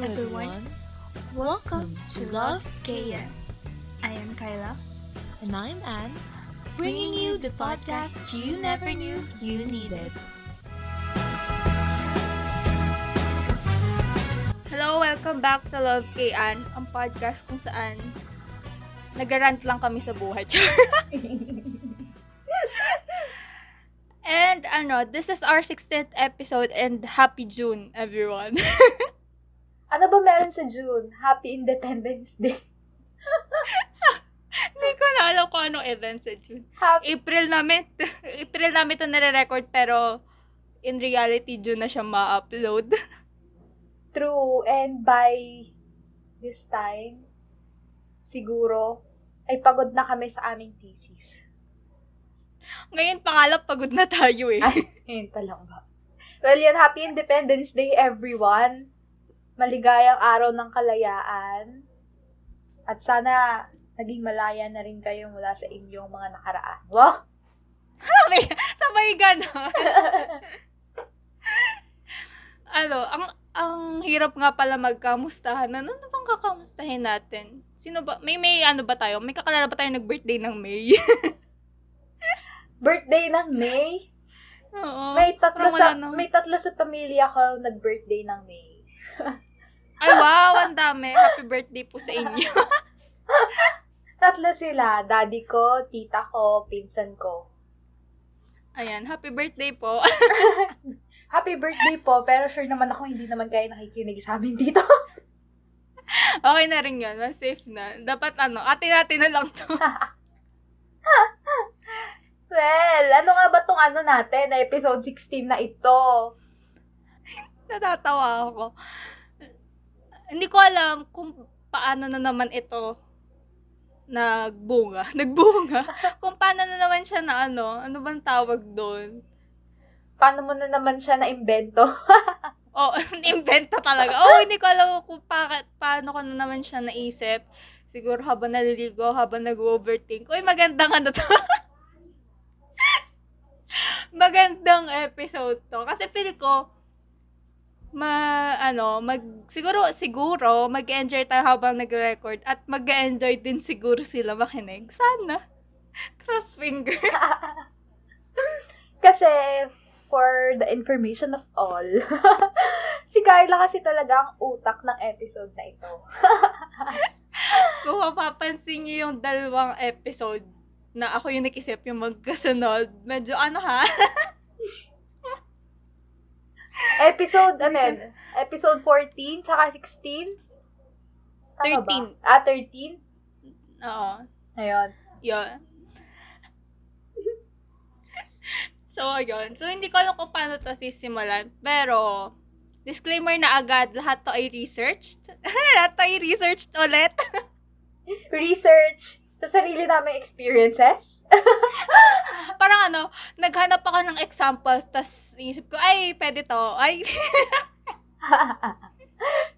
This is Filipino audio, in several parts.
Hello everyone. Welcome to Love KN. I am Kyla. And I'm Anne, bringing you the podcast you never knew you needed. Hello, welcome back to Love KN, ang podcast kung saan nagarant lang kami sa buhay. and ano, this is our 16th episode and happy June, everyone. Ano ba meron sa June? Happy Independence Day. Hindi ko na alam kung anong event sa June. Happy April namin, April namin ito nare-record pero in reality, June na siya ma-upload. True. And by this time, siguro, ay pagod na kami sa aming thesis. Ngayon, pangalap, pagod na tayo eh. Ay, ngayon talaga. Well, yan, Happy Independence Day, everyone. Maligayang araw ng kalayaan. At sana, naging malaya na rin kayo mula sa inyong mga nakaraan. Wow! Sabay, sabay ganon. ano, ang ang hirap nga pala magkamustahan. Ano na bang kakamustahin natin? Sino ba? May may ano ba tayo? May kakalala ba tayo nag-birthday ng May? Birthday ng May. Oo. May tatlo sa, na. may tatlo sa pamilya ko nag-birthday ng May. Ay, wow, ang dami. Happy birthday po sa inyo. Tatlo sila. Daddy ko, tita ko, pinsan ko. Ayan, happy birthday po. Happy birthday po, pero sure naman ako hindi naman kayo nakikinig sa amin dito. okay na rin yun. Mas safe na. Dapat ano, atin-atin na lang to. well, ano nga ba tong ano natin, na episode 16 na ito? Natatawa ako. Hindi ko alam kung paano na naman ito nagbunga. Nagbunga. kung paano na naman siya na ano, ano bang tawag doon? Paano mo na naman siya na-invento? Oh, invento talaga. Oh, hindi ko alam kung pa, paano ko na naman siya naisip. Siguro habang naliligo, habang nag-overthink. Uy, magandang ano to. magandang episode to. Kasi feel ko, ma, ano, mag, siguro, siguro, mag-enjoy tayo habang nag-record at mag-enjoy din siguro sila makinig. Sana. Cross finger. kasi, for the information of all, si Kyla kasi talaga ang utak ng episode na ito. Kung mapapansin niyo yung dalawang episode na ako yung nag-isip yung magkasunod, medyo ano ha? Episode, ano yun? Episode 14, tsaka 16? Tama ba? 13. Ah, 13? Oo. Ayun. Yun. so, yun. So, hindi ko alam kung paano to sisimulan. Pero, disclaimer na agad, lahat to ay researched. lahat to ay researched ulit. Research sa sarili naming experiences. Parang ano, naghanap ako ng example, tas isip ko, ay, pwede to. Ay,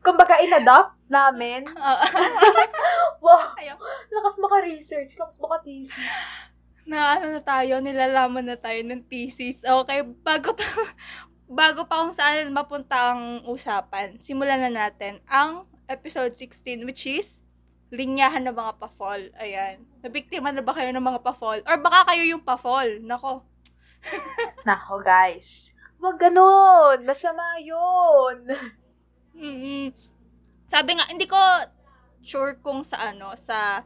Kumbaga, in-adopt namin. Wow, Ayaw. lakas maka-research, lakas maka-thesis. na ano na tayo, nilalaman na tayo ng thesis. Okay, bago pa, bago pa kung saan mapunta ang usapan, simulan na natin ang episode 16, which is linyahan na mga pa-fall. Ayan. Nabiktima na ba kayo ng mga pa-fall? Or baka kayo yung pa-fall? Nako. Nako, guys. Huwag ganun. Masama yun. mm Sabi nga, hindi ko sure kung sa ano, sa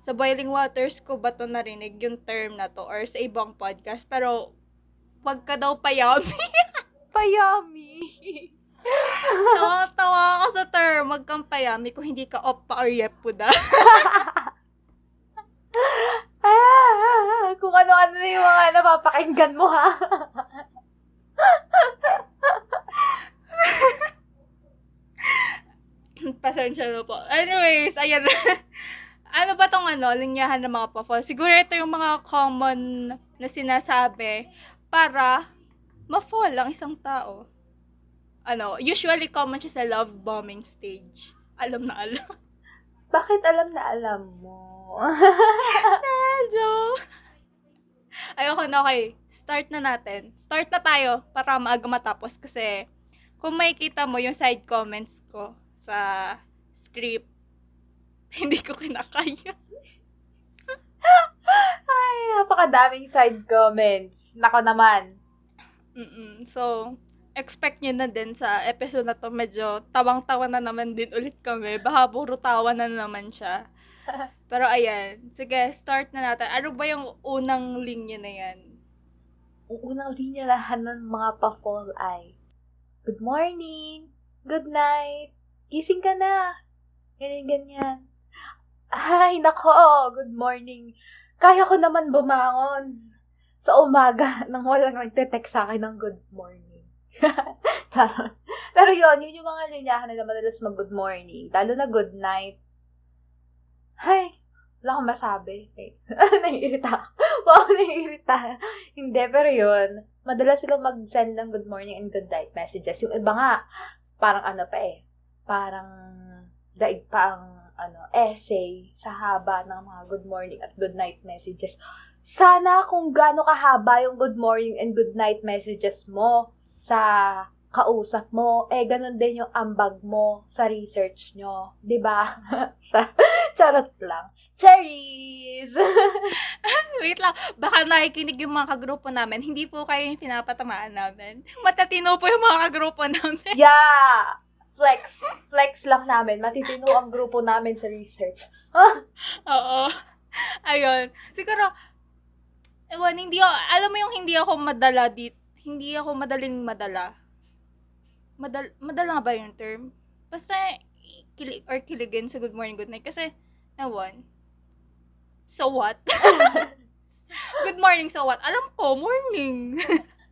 sa Boiling Waters ko ba to narinig yung term na to or sa ibang podcast. Pero, wag ka daw payami. Payami. Tawa-tawa ako sa term, wag kang payami kung hindi ka oppa or yepuda. ah, kung ano-ano na yung mga napapakinggan mo, ha? Pasensya na po. Anyways, ayan. ano ba tong ano, linyahan ng mga pa-fall? Siguro ito yung mga common na sinasabi para ma-fall ang isang tao. Ano, usually common siya sa love bombing stage. Alam na alam. Bakit alam na alam mo? Medyo. Ayoko na, okay. Start na natin. Start na tayo para maaga matapos kasi kung makikita mo yung side comments ko sa script. Hindi ko kinakaya. Ay, napakadaming side comments. Nako naman. Mm-mm. So, expect nyo na din sa episode na to, medyo tawang-tawa na naman din ulit kami. Baka puro tawa na naman siya. Pero ayan, sige, start na natin. Ano ba yung unang linya na yan? Ang unang linya lahat ng mga pa-fall ay, Good morning! Good night! Gising ka na! Ganyan, ganyan. Ay, nako! Good morning! Kaya ko naman bumangon sa umaga nang walang nagte-text sa akin ng good morning. Charot. Pero yun, yun yung mga linyahan na madalas mag good morning. Lalo na good night. Ay, wala akong masabi. Eh, naiirita. Wow, naiirita. Hindi, pero yun, madalas silang mag-send ng good morning and good night messages. Yung iba nga, parang ano pa eh, parang daig pa ang ano, essay sa haba ng mga good morning at good night messages. Sana kung gaano kahaba yung good morning and good night messages mo sa kausap mo, eh ganun din yung ambag mo sa research nyo. ba? Charot lang. Cherries! Wait lang, baka nakikinig yung mga kagrupo namin. Hindi po kayo yung pinapatamaan namin. Matatino po yung mga kagrupo namin. yeah! Flex. Flex lang namin. Matitino ang grupo namin sa research. Oo. Ayun. Siguro, ewan, hindi ako, alam mo yung hindi ako madala dit, hindi ako madaling madala. Madal, madala ba yung term? Basta, kilig, or kiligin sa good morning, good night. Kasi, ewan, so what? good morning, so what? Alam ko, morning.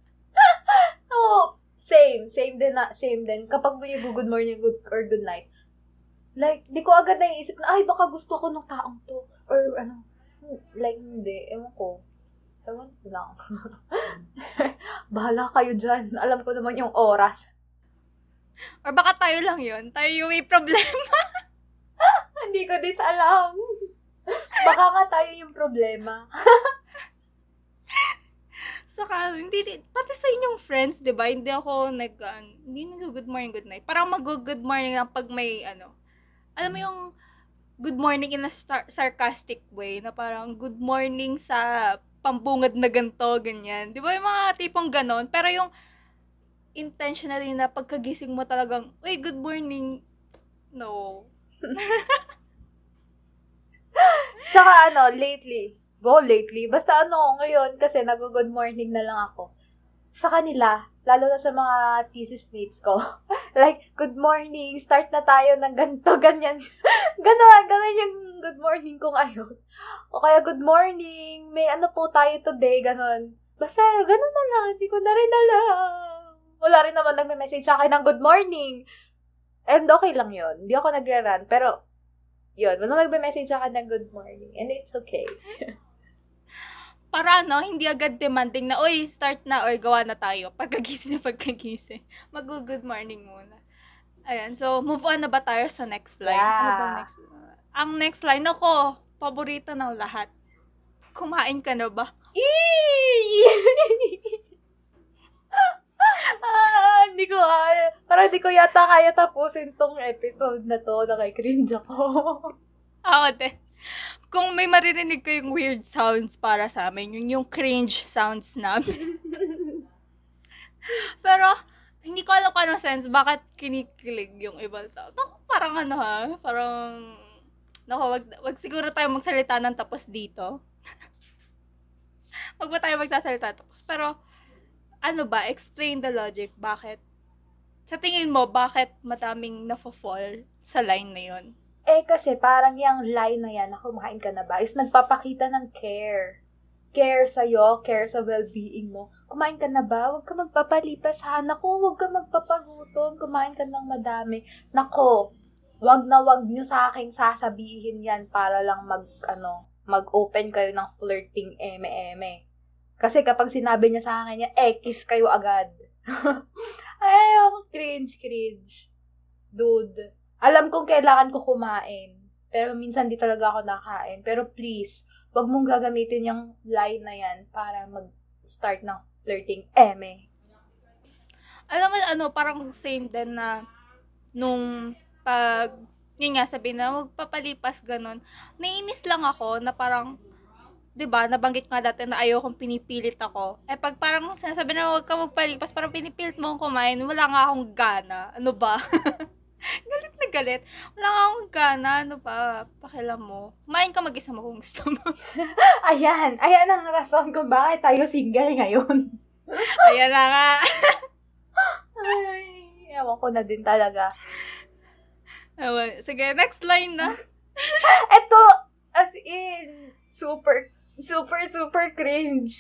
Oo. Same. Same din na. Same din. Kapag may good morning good, or good night, like, di ko agad naiisip na, ay, baka gusto ko ng taong to. Or, ano, like, hindi. Ewan ko. Ewan lang. Bahala kayo dyan. Alam ko naman yung oras. or baka tayo lang yun. Tayo yung may problema. Hindi ko din alam. Baka nga tayo yung problema. Saka, hindi pati sa inyong friends, di ba? Hindi ako nag, uh, hindi nag good morning, good night. Parang mag good morning lang pag may, ano, alam mo yung good morning in a star- sarcastic way, na parang good morning sa pambungad na ganto, ganyan. Di ba yung mga tipong ganon? Pero yung intentionally na pagkagising mo talagang, uy, good morning. No. Tsaka ano, lately, go lately, basta ano, ngayon, kasi nag-good morning na lang ako. Sa kanila, lalo na sa mga thesis mates ko, like, good morning, start na tayo ng ganito, ganyan. ganon, ganon yung good morning ko ngayon. O kaya, good morning, may ano po tayo today, ganon. Basta, ganon na lang, hindi ko na rin alam. Wala rin naman nagme-message sa akin ng good morning. And okay lang yun. Hindi ako nagre-run. Pero, yun, wala nagme-message sa akin ng good morning. And it's okay. Para ano, hindi agad demanding na, uy, start na or gawa na tayo. Pagkagising na pagkagising. Mag-good morning muna. Ayan, so move on na ba tayo sa next line? Yeah. Ano ba next? Ang next line, ako, paborito ng lahat. Kumain ka na ba? ah, hindi ko kaya. Parang hindi ko yata kaya tapusin tong episode na to. Nakikringe ako. Ako din. Kung may maririnig kayong weird sounds para sa amin, yun yung cringe sounds namin. Pero, hindi ko alam kung anong sense, bakit kinikilig yung ibang tao. Naku, parang ano ha, parang, naku, wag, wag siguro tayo magsalita ng tapos dito. wag ba tayo magsasalita tapos. Pero, ano ba, explain the logic, bakit, sa tingin mo, bakit madaming nafo-fall sa line na yun? Eh, kasi parang yung line na yan, na kumain ka na ba, is nagpapakita ng care. Care sa'yo, care sa well-being mo. Kumain ka na ba? Huwag ka magpapalipas, ha? Naku, huwag ka magpapagutom. Kumain ka ng madami. Nako, wag na wag nyo sa akin sasabihin yan para lang mag, ano, mag-open kayo ng flirting eme-eme. Kasi kapag sinabi niya sa akin yan, eh, kiss kayo agad. Ay, cringe, cringe. Dude, alam kong kailangan ko kumain. Pero minsan di talaga ako nakain. Pero please, wag mong gagamitin yung line na yan para mag-start ng flirting eme. alam mo, ano, parang same din na nung pag, yun nga, sabi na, magpapalipas ganun. Nainis lang ako na parang, 'di ba, nabanggit nga dati na ayaw kong pinipilit ako. Eh pag parang sinasabi na huwag ka magpalipas, parang pinipilit mo akong kumain, wala nga akong gana. Ano ba? galit na galit. Wala nga akong gana. Ano ba? Pakialam mo. Kumain ka mag-isa mo kung gusto mo. Ayan. Ayan ang rason kung bakit tayo single ngayon. Ayan na nga. Ay, ewan ko na din talaga. Ewan. Sige, next line na. Ito, as in, super, super, super cringe.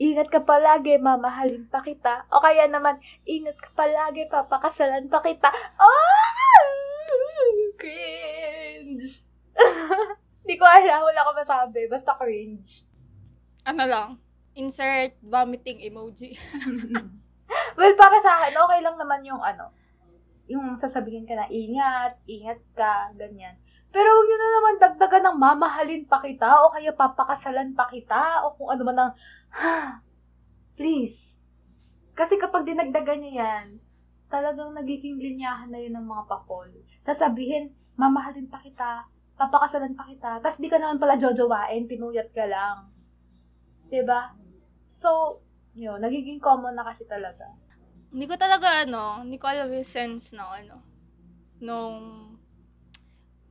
Ingat ka palagi, mamahalin pa kita. O kaya naman, ingat ka palagi, papakasalan pa kita. Oh! Cringe. Hindi ko alam, wala ko masabi. Basta cringe. Ano lang. Insert vomiting emoji. Well, para sa akin, okay lang naman yung ano, yung sasabihin ka na, ingat, ingat ka, ganyan. Pero huwag nyo na naman dagdagan ng mamahalin pa kita, o kaya papakasalan pa kita, o kung ano man ang, ha, please. Kasi kapag dinagdagan nyo yan, talagang nagiging linyahan na yun ng mga pakol. Sasabihin, mamahalin pa kita, papakasalan pa kita, tas di ka naman pala jojowain, pinuyat ka lang. ba? So, yun, nagiging common na kasi talaga. Hindi ko talaga ano, hindi ko alam yung sense ng ano, nung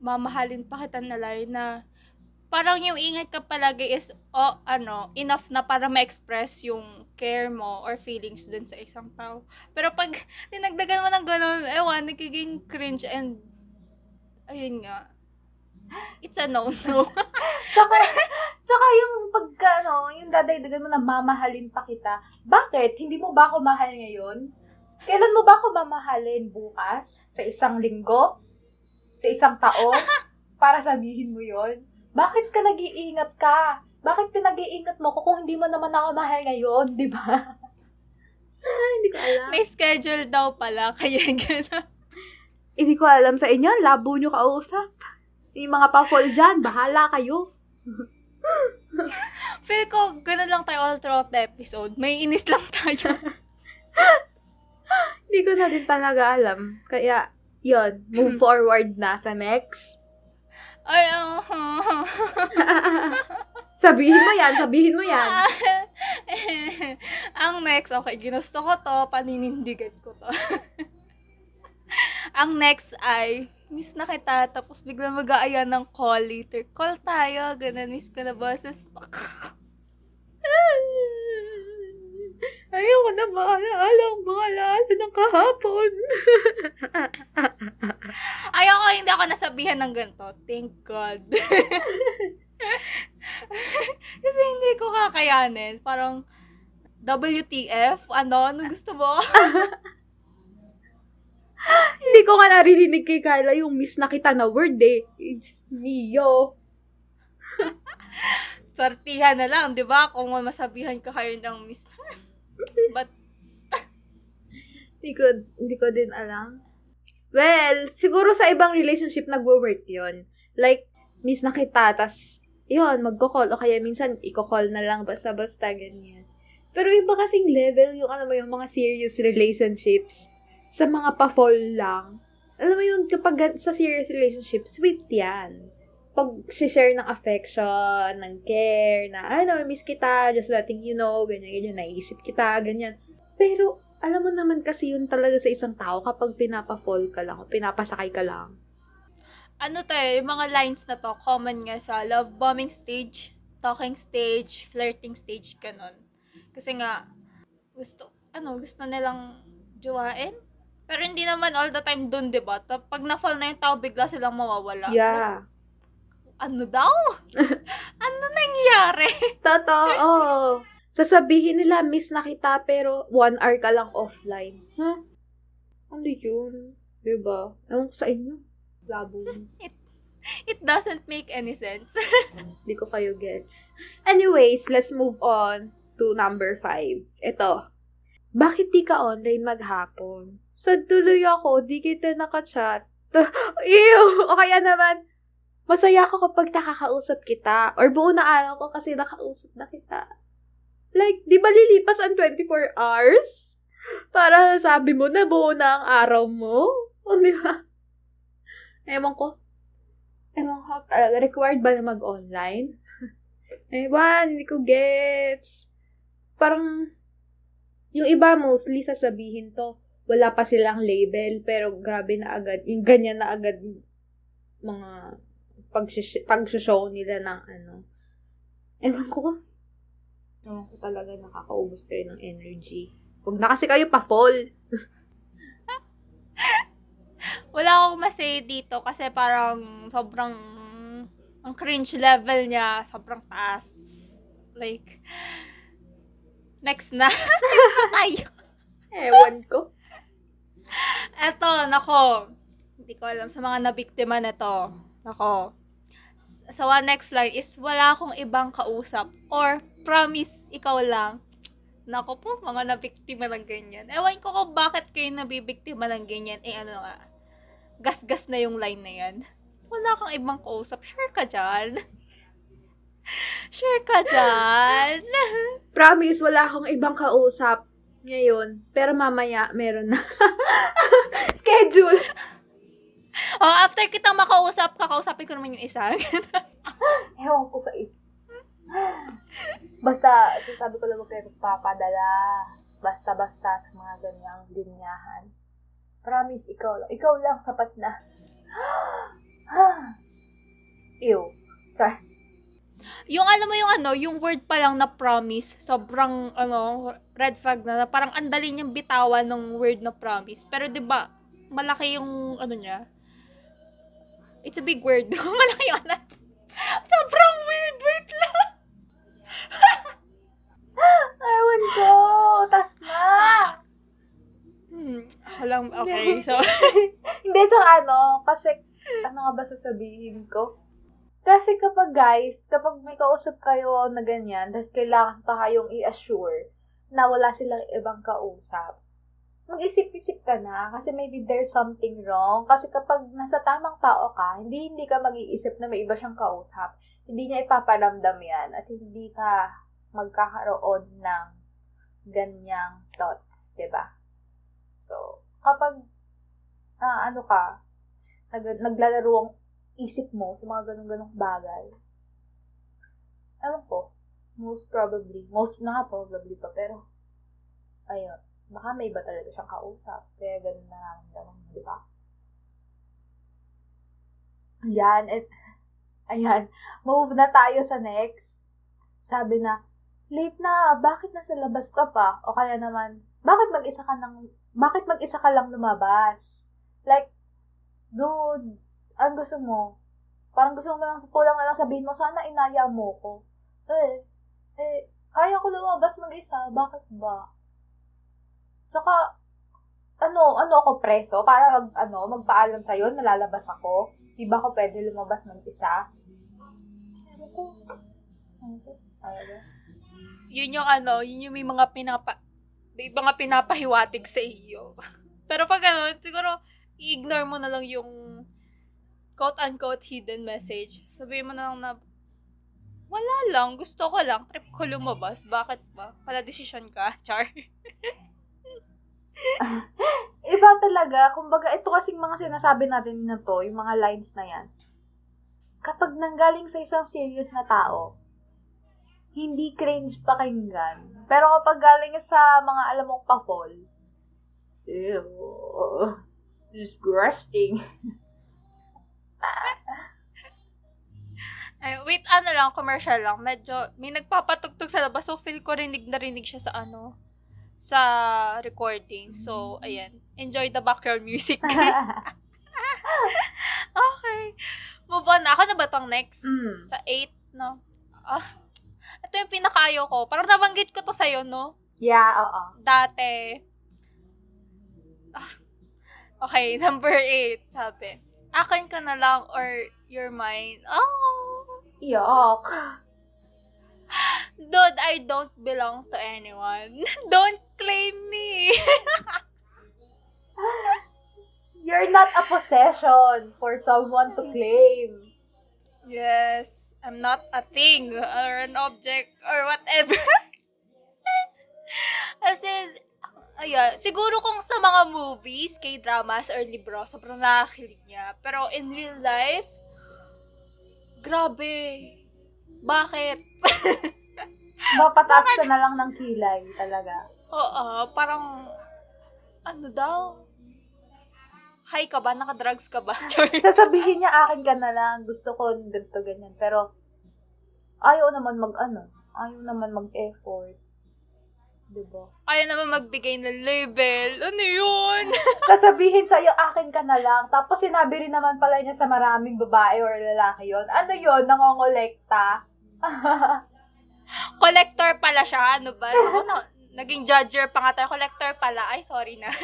mamahalin pa kita na line na parang yung ingat ka palagi is o ano, enough na para ma-express yung care mo or feelings dun sa isang tao. Pero pag dinagdagan mo ng ganun, ewan, nagiging cringe and ayun nga. It's a no-no. Saka, saka yung pagka, ano, yung dadagdagan mo na mamahalin pa kita, bakit? Hindi mo ba ako mahal ngayon? Kailan mo ba ako mamahalin? Bukas? Sa isang linggo? Sa isang taon? Para sabihin mo yon Bakit ka nag-iingat ka? Bakit pinag-iingat mo ko kung hindi mo naman ako mahal ngayon? Di ba? hindi ko alam. May schedule daw pala, kaya gano'n. Hindi ko alam sa inyo. Labo nyo kausap. Yung mga pa-fall dyan, bahala kayo. Feel ko, ganun lang tayo all throughout the episode. May inis lang tayo. Hindi ko na din talaga alam. Kaya, yon move forward na sa next. Ay, ang... sabihin mo yan, sabihin mo yan. ang next, okay, ginusto ko to, paninindigan ko to. ang next ay, miss na kita, tapos biglang mag-aaya ng call later. Call tayo, ganun, miss ko na boses. Ayoko na maalala ang mga alaala ng kahapon. Ayoko, hindi ako nasabihan ng ganito. Thank God. Kasi hindi ko kakayanin. Parang, WTF? Ano? Ano gusto mo? Hindi ko nga naririnig kay Kyla yung miss na kita na word eh. It's Mio. Sortihan na lang, di ba? Kung masabihan ka kayo ng miss. But, Hindi ko, hindi ko din alam. Well, siguro sa ibang relationship nagwo-work yon Like, miss na kita, tas, yun, magko-call. O kaya minsan, i-call na lang, basta-basta, ganyan. Pero iba kasing level yung, ano mo, yung mga serious relationships sa mga pa-fall lang. Alam mo yun, kapag sa serious relationship, sweet yan. Pag share ng affection, ng care, na, ano, miss kita, just letting you know, ganyan, ganyan, naisip kita, ganyan. Pero, alam mo naman kasi yun talaga sa isang tao kapag pinapa-fall ka lang pinapasakay ka lang. ano to eh, yung mga lines na to, common nga sa love bombing stage, talking stage, flirting stage, ganun. Kasi nga, gusto, ano, gusto nilang jowain. Pero hindi naman all the time dun, di ba? Pag na-fall na yung tao, bigla silang mawawala. Yeah. Ano daw? ano nangyari? Totoo. Oh. Sasabihin nila, miss na kita, pero one hour ka lang offline. Huh? Ano yun? Diba? Ewan sa inyo. Labo. It doesn't make any sense. Hindi ko kayo gets. Anyways, let's move on to number five. Ito. Bakit di ka online maghapon? Sad tuloy ako, di kita nakachat. Ew! O kaya naman, masaya ako kapag nakakausap kita. Or buo na araw ko kasi nakausap na kita. Like, di ba lilipas ang 24 hours? Para sabi mo na buo na ang araw mo? O di ba? Ewan ko. Ewan ko talaga. Required ba na mag-online? Ewan, hindi ko gets. Parang, yung iba mostly sasabihin to, wala pa silang label, pero grabe na agad, yung ganyan na agad mga pag-show nila ng ano. Ewan ko. Ewan ko talaga nakakaubos kayo ng energy. Huwag na kasi kayo pa-fall. Wala akong masay dito kasi parang sobrang ang cringe level niya sobrang taas. Like, next na. next na tayo. Ewan ko. Eto, nako. Hindi ko alam sa mga nabiktima nito. Nako. So, one next line is, wala akong ibang kausap. Or, promise, ikaw lang. Nako po, mga nabiktima ng ganyan. Ewan ko kung bakit kayo nabibiktima ng ganyan. Eh, ano nga. Gas-gas na yung line na yan. Wala kang ibang kausap. Sure ka dyan? Sure ka dyan? Promise, wala akong ibang kausap ngayon. Pero mamaya, meron na. Schedule. oh, after kitang makausap, kakausapin ko naman yung isa. Ewan ko sa isa. Basta, sabi ko lang huwag kayo papadala. Basta-basta sa mga ganyang linyahan. Promise, ikaw lang. Ikaw lang, sapat na. Ew. Sorry. Yung alam mo yung ano, yung word pa lang na promise, sobrang ano, red flag na, na parang andali niyang bitawan ng word na promise. Pero 'di ba, malaki yung ano niya. It's a big word. malaki yung ano. Sobrang weird, wait lang. Ewan ko. Tas na. Hmm, alam, okay. So, Hindi, so ano, kasi, ano nga ba sasabihin ko? Kasi kapag guys, kapag may kausap kayo na ganyan, tapos kailangan pa kayong i-assure na wala silang ibang kausap, mag-isip-isip ka na kasi maybe there's something wrong. Kasi kapag nasa tamang tao ka, hindi hindi ka mag-iisip na may iba siyang kausap. Hindi niya ipaparamdam yan at hindi ka magkakaroon ng ganyang thoughts, ba? So, kapag na ano ka, nag, naglalaro isip mo sa mga ganong-ganong bagay, ewan ko, most probably, most na probably pa, pero, ayun, baka may iba talaga siyang kausap, kaya ganun na naman, di ba? Ayan, at, ayan, move na tayo sa next. Sabi na, late na, bakit nasa labas ka pa? O kaya naman, bakit mag-isa ka nang, bakit mag-isa ka lang lumabas? Like, dude, ang gusto mo? Parang gusto mo lang, kulang na lang sabihin mo, sana inaya mo ko. Eh, eh, kaya ko lumabas mag-isa, bakit ba? Saka, ano, ano ako preso? Para mag, ano, magpaalam sa'yo, nalalabas ako. Di ba ako pwede lumabas? Ano ko? Ano? Talaga? yun yung ano, yun yung may mga pinapa, may mga pinapahiwatig sa iyo. Pero pag ano, siguro, i-ignore mo na lang yung quote-unquote hidden message. Sabihin mo na lang na, wala lang, gusto ko lang, trip ko lumabas. Bakit ba? Pala decision ka, Char. Iba talaga, kumbaga, ito kasing mga sinasabi natin na to, yung mga lines na yan. Kapag nanggaling sa isang serious na tao, hindi cringe pakinggan. Pero kapag galing sa mga alam mong pa-fall, ew, disgusting. Eh, wait, ano lang, commercial lang. Medyo, may nagpapatugtog sa labas, so feel ko rinig na rinig siya sa ano, sa recording. So, ayan. Enjoy the background music. okay. Move on na. Ako na ba tong next? mm. Sa 8, no? Ah, ito yung pinakaayo ko. Parang nabanggit ko to sa'yo, no? Yeah, oo. Dati. Ah, okay, number 8, sabi. Akin ka na lang or you're mine. Oh! Yuck. Dude, I don't belong to anyone. don't claim me. You're not a possession for someone to claim. yes, I'm not a thing or an object or whatever. As in, Ayan, siguro kung sa mga movies, K-dramas, or libro, sobrang nakakilig niya. Pero in real life, grabe. Bakit? Mapataas ka na lang ng kilay talaga. Oo, parang, ano daw? High ka ba? Naka-drugs ka ba? Sasabihin niya akin ka na lang, gusto ko ganito ganyan. Pero, ayaw naman mag ano, ayaw naman mag-effort. Diba? Ayaw naman magbigay ng label. Ano yun? Sasabihin sa'yo, akin ka na lang. Tapos sinabi rin naman pala niya sa maraming babae or lalaki yon Ano yon Nangongolekta? Collector pala siya. Ano ba? Ako na, naging judger pa nga tayo. Collector pala. Ay, sorry na.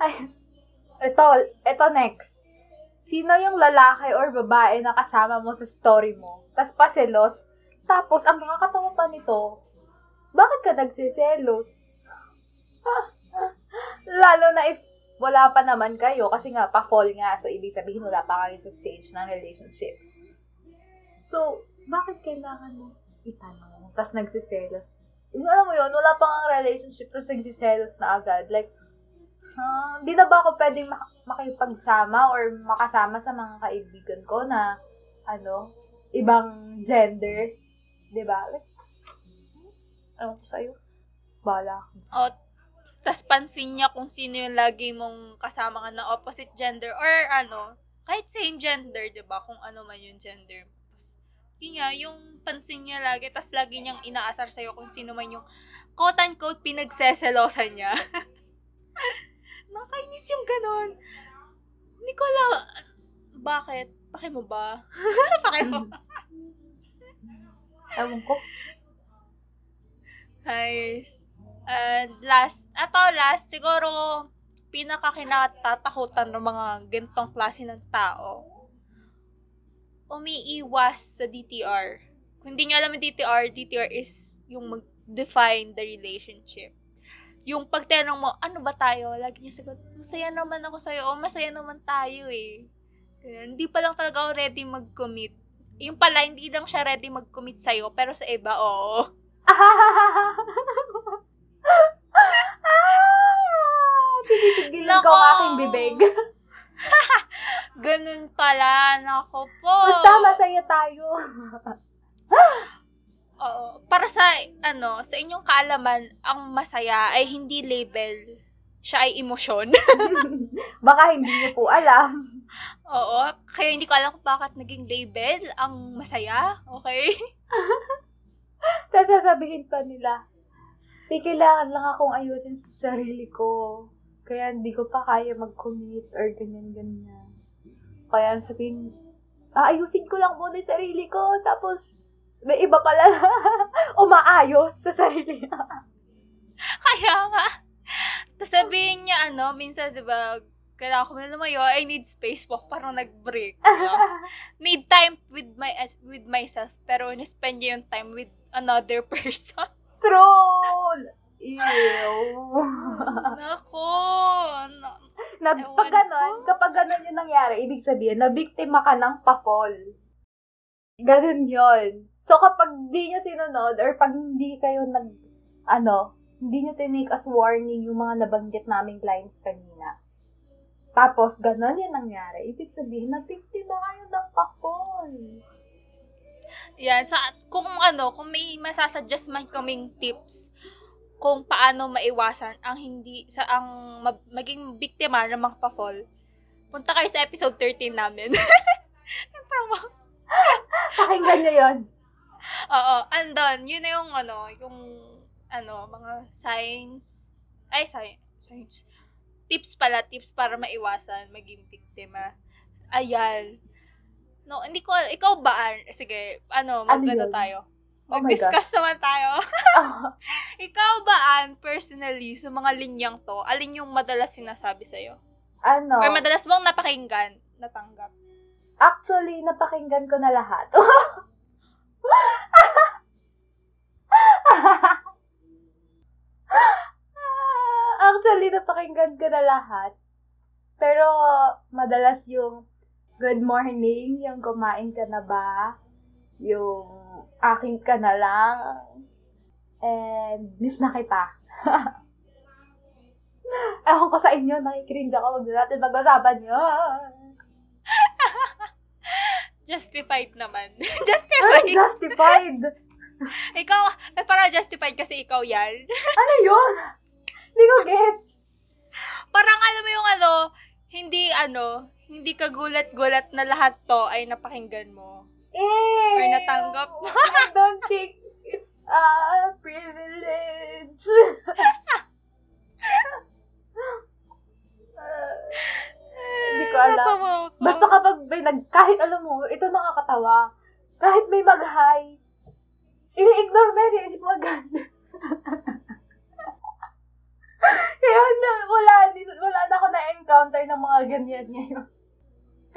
Ay, ito, ito next. Sino yung lalaki or babae na kasama mo sa story mo? Tapos paselos. Tapos, ang nakakatawa pa nito, bakit ka nagsiselos? Lalo na if wala pa naman kayo, kasi nga, pa-fall nga. So, ibig sabihin, wala pa kayo sa stage ng relationship. So, bakit kailangan mo itanong? Tapos nagsiselos. Yung alam mo yun, wala pa nga relationship, tapos nagsiselos na agad. Like, Ah, hindi na ba ako pwedeng mak- makipagsama or makasama sa mga kaibigan ko na, ano, ibang gender? Di ba? Like, ano ko sa'yo? Bala. O, tas pansin niya kung sino yung lagi mong kasama ka na opposite gender or ano, kahit same gender, di ba? Kung ano man yung gender. Tas, yun nga, yung pansin niya lagi, tas lagi niyang inaasar sa'yo kung sino man yung quote-unquote pinagseselosan niya. Nakakainis yung ganon. Alam, bakit? Pake mo ba? Pake mo ba? Ewan ko. Guys, and last, ato last, siguro, pinakakinatatakutan ng mga gantong klase ng tao, umiiwas sa DTR. Kung hindi nyo alam yung DTR, DTR is yung mag-define the relationship. Yung pagtanong mo, ano ba tayo? Lagi niya sagot, masaya naman ako sa'yo. O, masaya naman tayo eh. Ganun. Hindi pa lang talaga ako ready mag-commit. Yung pala, hindi lang siya ready mag-commit sa'yo, pero sa iba, oo. Ah! Tinitigilan ko ang aking bibig. Ganun pala. Nako po. Basta masaya tayo. Oo. Para sa, ano, sa inyong kaalaman, ang masaya ay hindi label. Siya ay emosyon. Baka hindi niyo po alam. Oo. Kaya hindi ko alam kung bakit naging label ang masaya. Okay? Tapos sasabihin pa nila, di kailangan lang akong ayusin sa sarili ko. Kaya hindi ko pa kaya mag-commit or ganyan-ganyan. Kaya sabihin, aayusin ko lang muna yung sarili ko. Tapos, may iba pala umaayos sa sarili niya. Kaya nga. Tapos sabihin niya, ano, minsan, di ba, kailangan ko na lumayo, I need space po, parang nag-break. diba? Need time with my with myself, pero in-spend niya yung time with another person. Troll! Ew. Nako! Na- na, pag ganon, ko. kapag ganon yung nangyari, ibig sabihin, na biktima ka ng pa-fall. Ganon yun. So, kapag di nyo sinunod, or pag hindi kayo nag, ano, hindi nyo tinake as warning yung mga nabanggit naming lines kanina. Tapos, ganon yung nangyari. Ibig sabihin, na biktima kayo ng pa-fall. Yan, sa, kung ano, kung may masasuggest man kaming tips kung paano maiwasan ang hindi, sa ang ma- maging biktima ng mga pa-fall, punta kayo sa episode 13 namin. Nag-promo. Pakinggan nyo yun. Oo, andon, yun na yung ano, yung ano, mga signs, ay, sign, signs, tips pala, tips para maiwasan maging biktima. Ayan. No, hindi ko, ikaw ba, sige, ano, Ano ano yun? tayo? Oh Mag-discuss naman tayo. Ah, ikaw ba, Ann, personally, sa mga linyang to, alin yung madalas sinasabi sa'yo? ano, Or madalas mong napakinggan, natanggap? actually, napakinggan ko na lahat. Actually, napakinggan ko na lahat. Pero, madalas yung good morning, yung kumain ka na ba, yung aking ka na lang, and miss na kita. Ewan ko sa inyo, nakikringe ako. Huwag na natin mag-usapan yun. Justified naman. Ay, justified. justified. ikaw, eh, para justified kasi ikaw yan. Ano yun? Hindi ko get. Parang alam mo yung ano, hindi ano, hindi kagulat-gulat na lahat to ay napakinggan mo. Eh. Or natanggap mo. I don't think it's a privilege. Hindi ko alam. Basta kapag may nag, kahit alam mo, ito nakakatawa. Kahit may mag-hi, ini-ignore mo yun, hindi mo agad. Kaya wala, wala na ako na-encounter ng mga ganyan ngayon.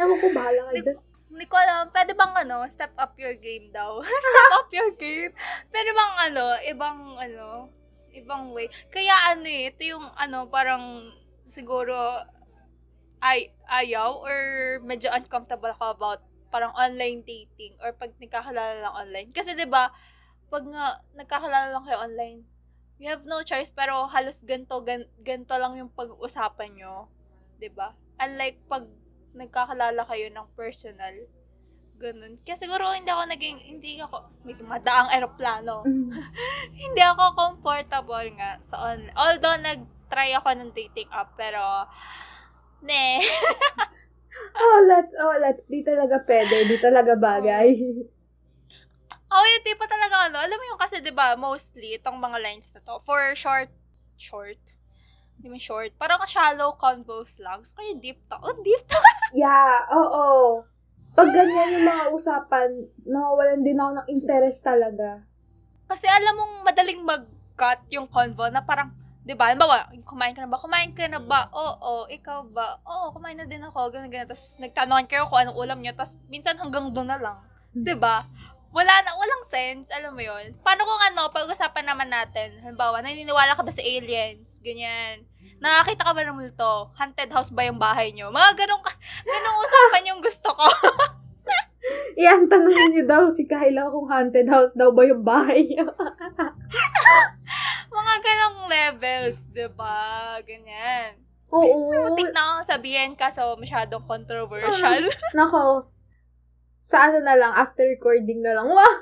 Ewan ko, bahala kayo dun. Hindi ko alam, pwede bang ano, step up your game daw? step up your game? Pwede bang ano, ibang ano, ibang way? Kaya ano eh, ito yung ano, parang siguro ay ayaw or medyo uncomfortable ako about parang online dating or pag nagkakalala lang online. Kasi 'di ba pag nga nagkakalala lang kayo online, you have no choice pero halos ganto gan, ganto lang yung pag-uusapan nyo. 'di ba Unlike pag nagkakalala kayo ng personal. Ganun. Kaya siguro hindi ako naging, hindi ako, may madaang aeroplano. hindi ako comfortable nga sa on Although nag-try ako ng dating app, pero, ne. Oh, let's, oh, let's, di talaga pwede, di talaga bagay. oh, yung tipo talaga ano, alam mo yung kasi 'di ba mostly itong mga lines na to, for short, short, hindi man short, parang shallow convos lang. So, kaya deep to. Oh, deep to. Yeah, oo. Pag ganyan yung mga usapan, nawawalan din ako ng interest talaga. Kasi alam mong madaling mag-cut yung convo na parang, di ba, halimbawa, kumain ka na ba? Kumain ka na ba? Oo, ikaw ba? Oo, kumain na din ako, ganun, ganun. Tapos nagtanong kayo kung anong ulam niyo, tapos minsan hanggang doon na lang. Di ba? Wala na, walang sense, alam mo yon Paano kung ano, pag-usapan naman natin, halimbawa, naniniwala ka ba sa aliens? Ganyan. Nakakita ka ba ng multo? Haunted house ba yung bahay niyo? Mga ganun, ka, ganung usapan yung gusto ko. Yan, tanongin niyo daw si Kyla kung haunted house daw ba yung bahay niya. Mga ganong levels, di ba? Ganyan. Oo. Muntik na akong sabihin kaso masyadong controversial. Nako. Sa ano na lang, after recording na lang. Wah!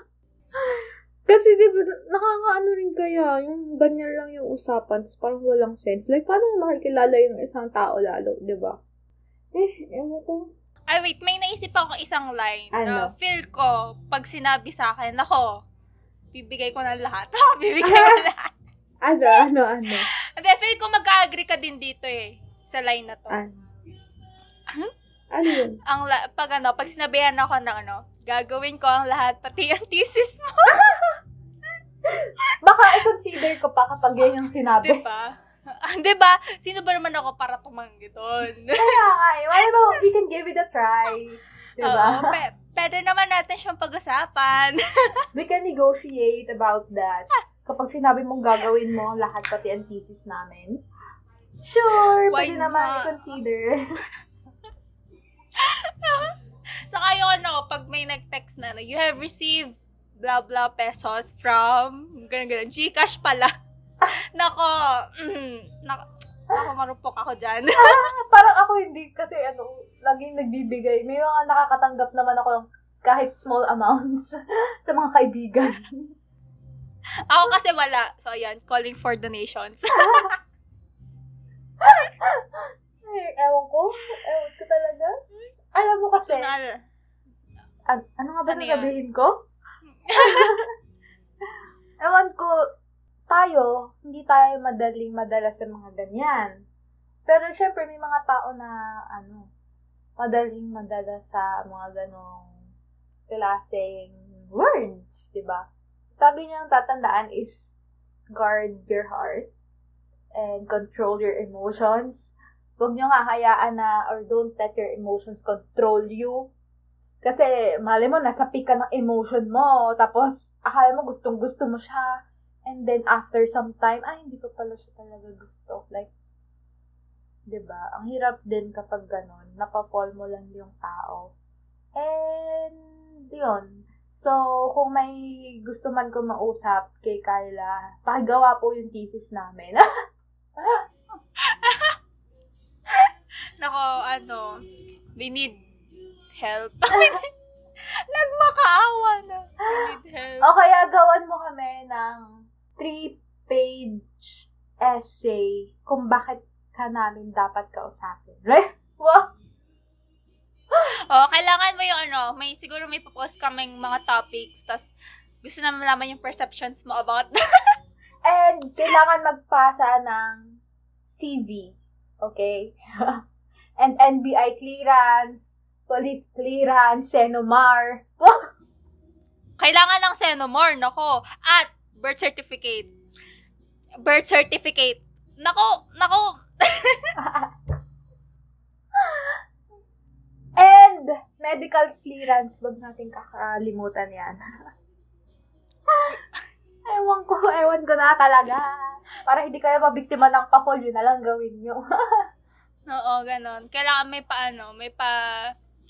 Kasi di ba, nakakaano rin kaya, yung ganyan lang yung usapan, tapos parang walang sense. Like, paano mo makikilala yung isang tao lalo, di ba? Eh, ewan ko. Ay, wait, may naisip akong isang line na Ano? feel ko, pag sinabi sa akin, ako, bibigay ko ng lahat. Oh, bibigay ko ng lahat. Ano, ano, ano? Hindi, feel ko mag-agree ka din dito eh, sa line na to. Ano? Ano yun? Ang pag ano, pag sinabihan ako ng ano, gagawin ko ang lahat, pati ang thesis mo. Baka i-consider ko pa kapag yan yung sinabi. Di ba? Di ba? Sino ba naman ako para tumanggi doon? Kaya nga eh. Why ba, we can give it a try. Di Oo, ba? pe- pwede naman natin siyang pag-usapan. We can negotiate about that. Kapag sinabi mong gagawin mo lahat pati ang thesis namin, sure, Why pwede naman not? i-consider. Saka yung ano, pag may nag-text na, you have received blah blah pesos from, ganun ganun, Gcash pala. Nako, mm, nako, ako marupok ako dyan. Parang ako hindi kasi ano, laging nagbibigay. May mga nakakatanggap naman ako ng kahit small amounts sa mga kaibigan. ako kasi wala. So, ayan, calling for donations. Ay, ewan ko. Ewan ko talaga. Alam mo kasi, Personal. an- ano nga ba Ano yan? sasabihin ko? Ewan ko, tayo, hindi tayo madaling madala sa mga ganyan. Pero syempre, may mga tao na, ano, madaling madala sa mga ganong klaseng words, di ba? Sabi niya ang tatandaan is, guard your heart and control your emotions. Huwag niyo nga hayaan na, or don't let your emotions control you. Kasi, mali mo, nasa peak ka ng emotion mo. Tapos, akala mo gustong gusto mo siya. And then, after some time, ay, hindi ko pala siya talaga gusto. Like, ba Ang hirap din kapag ganun. Napapol mo lang yung tao. And, yun. So, kung may gusto man ko mausap kay Kyla, pakigawa po yung thesis namin. Nako, ano, we need help. Nagmakaawa na. We need help. o kaya gawan mo kami ng three-page essay kung bakit ka namin dapat kausapin. Right? Wow! Oh, kailangan mo yung ano, may siguro may post kaming mga topics, tas gusto naman malaman yung perceptions mo about And kailangan magpasa ng CV. Okay? And NBI clearance, police clearance, Senomar. Kailangan ng Senomore, nako. At birth certificate. Birth certificate. Nako, nako. And medical clearance, wag natin kakalimutan yan. Ewan ko, ewan ko na talaga. Para hindi kayo mabiktima ng pakol, yun na lang gawin nyo. Oo, ganon. Kailangan may pa ano, may pa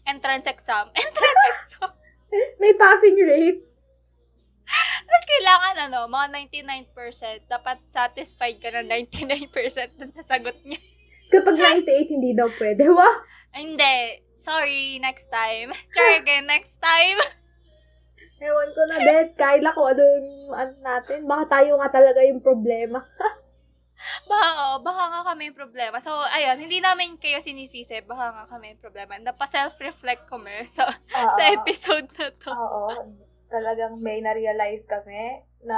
entrance exam. Entrance exam. May passing rate. At kailangan ano, mga 99%. Dapat satisfied ka na 99% dun sa sagot niya. Kapag 98, hindi daw pwede. Ay, hindi. Sorry, next time. Try again next time. Ewan ko na, Beth. Kyla, kung ano yung ano natin. Baka tayo nga talaga yung problema. Baka, oo, baka nga kami yung problema. So, ayun, hindi namin kayo sinisisi. Baka nga kami yung problema. Napa-self-reflect kami sa, Oo. sa episode na to. Oo. Talagang may na-realize kami na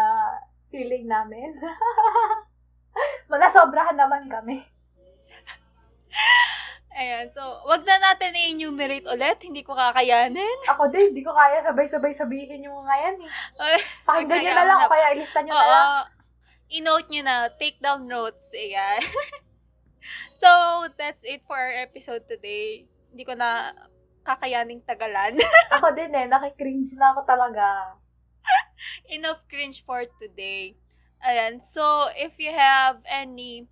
feeling namin. Manasobrahan naman kami. Ayan, so, wag na natin i-enumerate ulit. Hindi ko kakayanin. Ako din, hindi ko kaya sabay-sabay sabihin yung mga yan eh. Pakinggan nyo na lang na- kaya ilista nyo na Oo. lang. I-note nyo na. Take down notes. Ayan. so, that's it for our episode today. Hindi ko na kakayaning tagalan. Ako din eh, nakikringe na ako talaga. Enough cringe for today. Ayan. So, if you have any,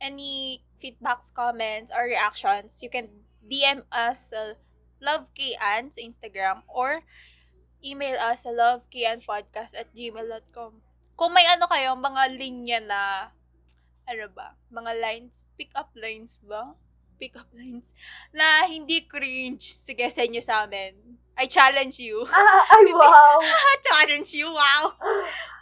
any feedbacks, comments, or reactions, you can DM us sa lovekn sa Instagram or email us sa loveknpodcast at gmail.com. Kung may ano kayo, mga linya na, ano ba, mga lines, pick up lines ba? Pick up lines, na hindi cringe, sige, send nyo sa amin. I challenge you. Ah, ay wow! challenge you, wow!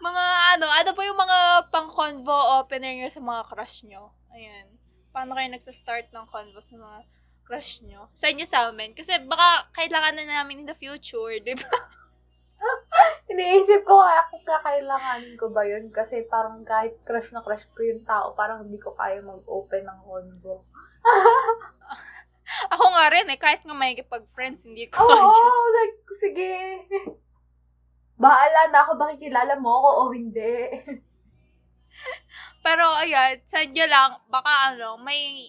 Mga ano, ano pa yung mga pang-convo opener nyo sa mga crush nyo? Ayan. Paano kayo nagsa-start ng convo sa mga crush nyo? Send nyo sa amin. Kasi baka kailangan na namin in the future, di ba? Iniisip ko kaya kung kakailanganin ko ba yun kasi parang kahit crush na crush ko yung tao, parang hindi ko kaya mag-open ng convo. Ako nga rin eh, kahit nga may pag-friends, hindi ko Oo, kaya. like, sige. Baala na ako, makikilala mo ako o hindi. Pero ayan, sadya lang, baka ano, may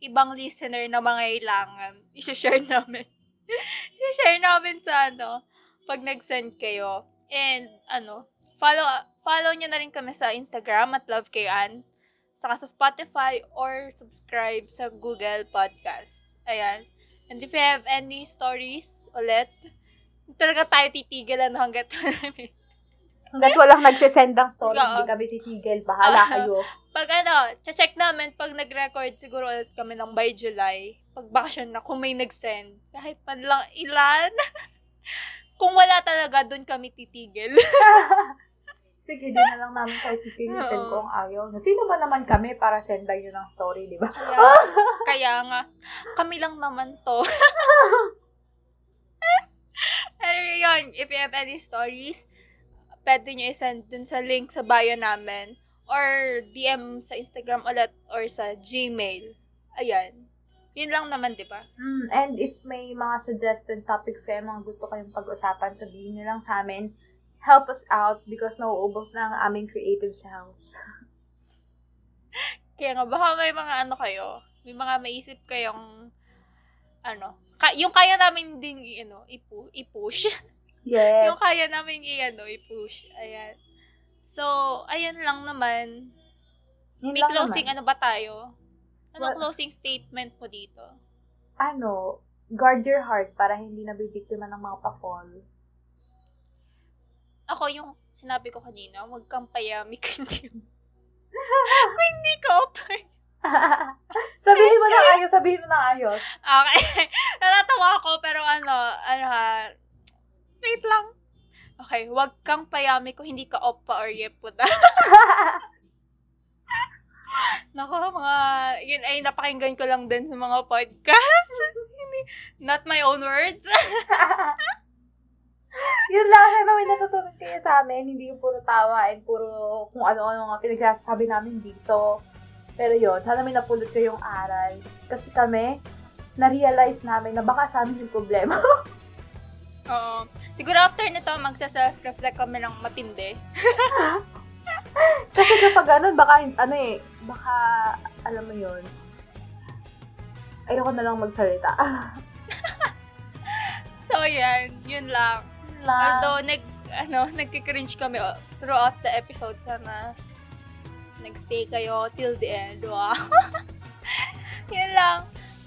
ibang listener na mga ilangan. I-share namin. I-share namin sa ano, pag nag-send kayo. And ano, follow follow nyo na rin kami sa Instagram at LoveKan. Saka sa Spotify or subscribe sa Google Podcast. Ayan. And if you have any stories ulit, talaga tayo titigilan hanggat Hanggat walang nagsisend ng story, Oo. hindi kami titigil. Bahala Oo. kayo. pag ano, check namin pag nag-record siguro ulit kami ng by July, pag bakasyon na, kung may nag-send, kahit man lang ilan. kung wala talaga, doon kami titigil. Sige, di na lang namin kayo pipilitin Oo. kung ayaw. Sino ba naman kami para sendan yun ng story, di ba? Kaya, kaya nga, kami lang naman to. Pero yun, if you have any stories, pwede nyo isend dun sa link sa bio namin or DM sa Instagram ulit or sa Gmail. Ayan. Yun lang naman, di ba? Mm, and if may mga suggested topics kayo, mga gusto kayong pag-usapan, sabihin nyo lang sa amin. Help us out because nauubos na ang aming creative selves. Kaya nga, baka may mga ano kayo, may mga maisip kayong, ano, ka- yung kaya namin ding, ano, ipu- i-push. Yes. yung kaya namin i-ano, i-push. Ayan. So, ayan lang naman. Yun May lang closing, naman. ano ba tayo? Ano Well- closing statement mo dito? Ano, guard your heart para hindi nabibiktima ng mga pa-fall. Ako yung sinabi ko kanina, huwag kang payami kung hindi, kung hindi ka open. sabihin mo ng ayos, sabihin mo ng ayos. Okay. Natatawa ako, pero ano, ano ha, wait lang. Okay, huwag kang payami kung hindi ka oppa or yepuda. Nako, mga, yun ay napakinggan ko lang din sa mga podcast. Not my own words. Yun lang, sana may natutunan kayo sa amin. Hindi yung puro tawa and puro kung ano-ano nga pinagsasabi namin dito. Pero yun, sana may napulot kayong aral. Kasi kami, na-realize namin na baka sa amin yung problema. Oo. Siguro after nito, magsa-self-reflect kami ng matindi. Kasi kapag ganun, baka, ano eh, baka, alam mo yun, ayoko na lang magsalita. So, yan. Yun lang. lang. Although, nag, ano, nagkikringe kami oh, throughout the episode. Sana nagstay kayo till the end. Wow. Yan lang.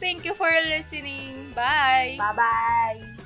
Thank you for listening. Bye! Bye-bye!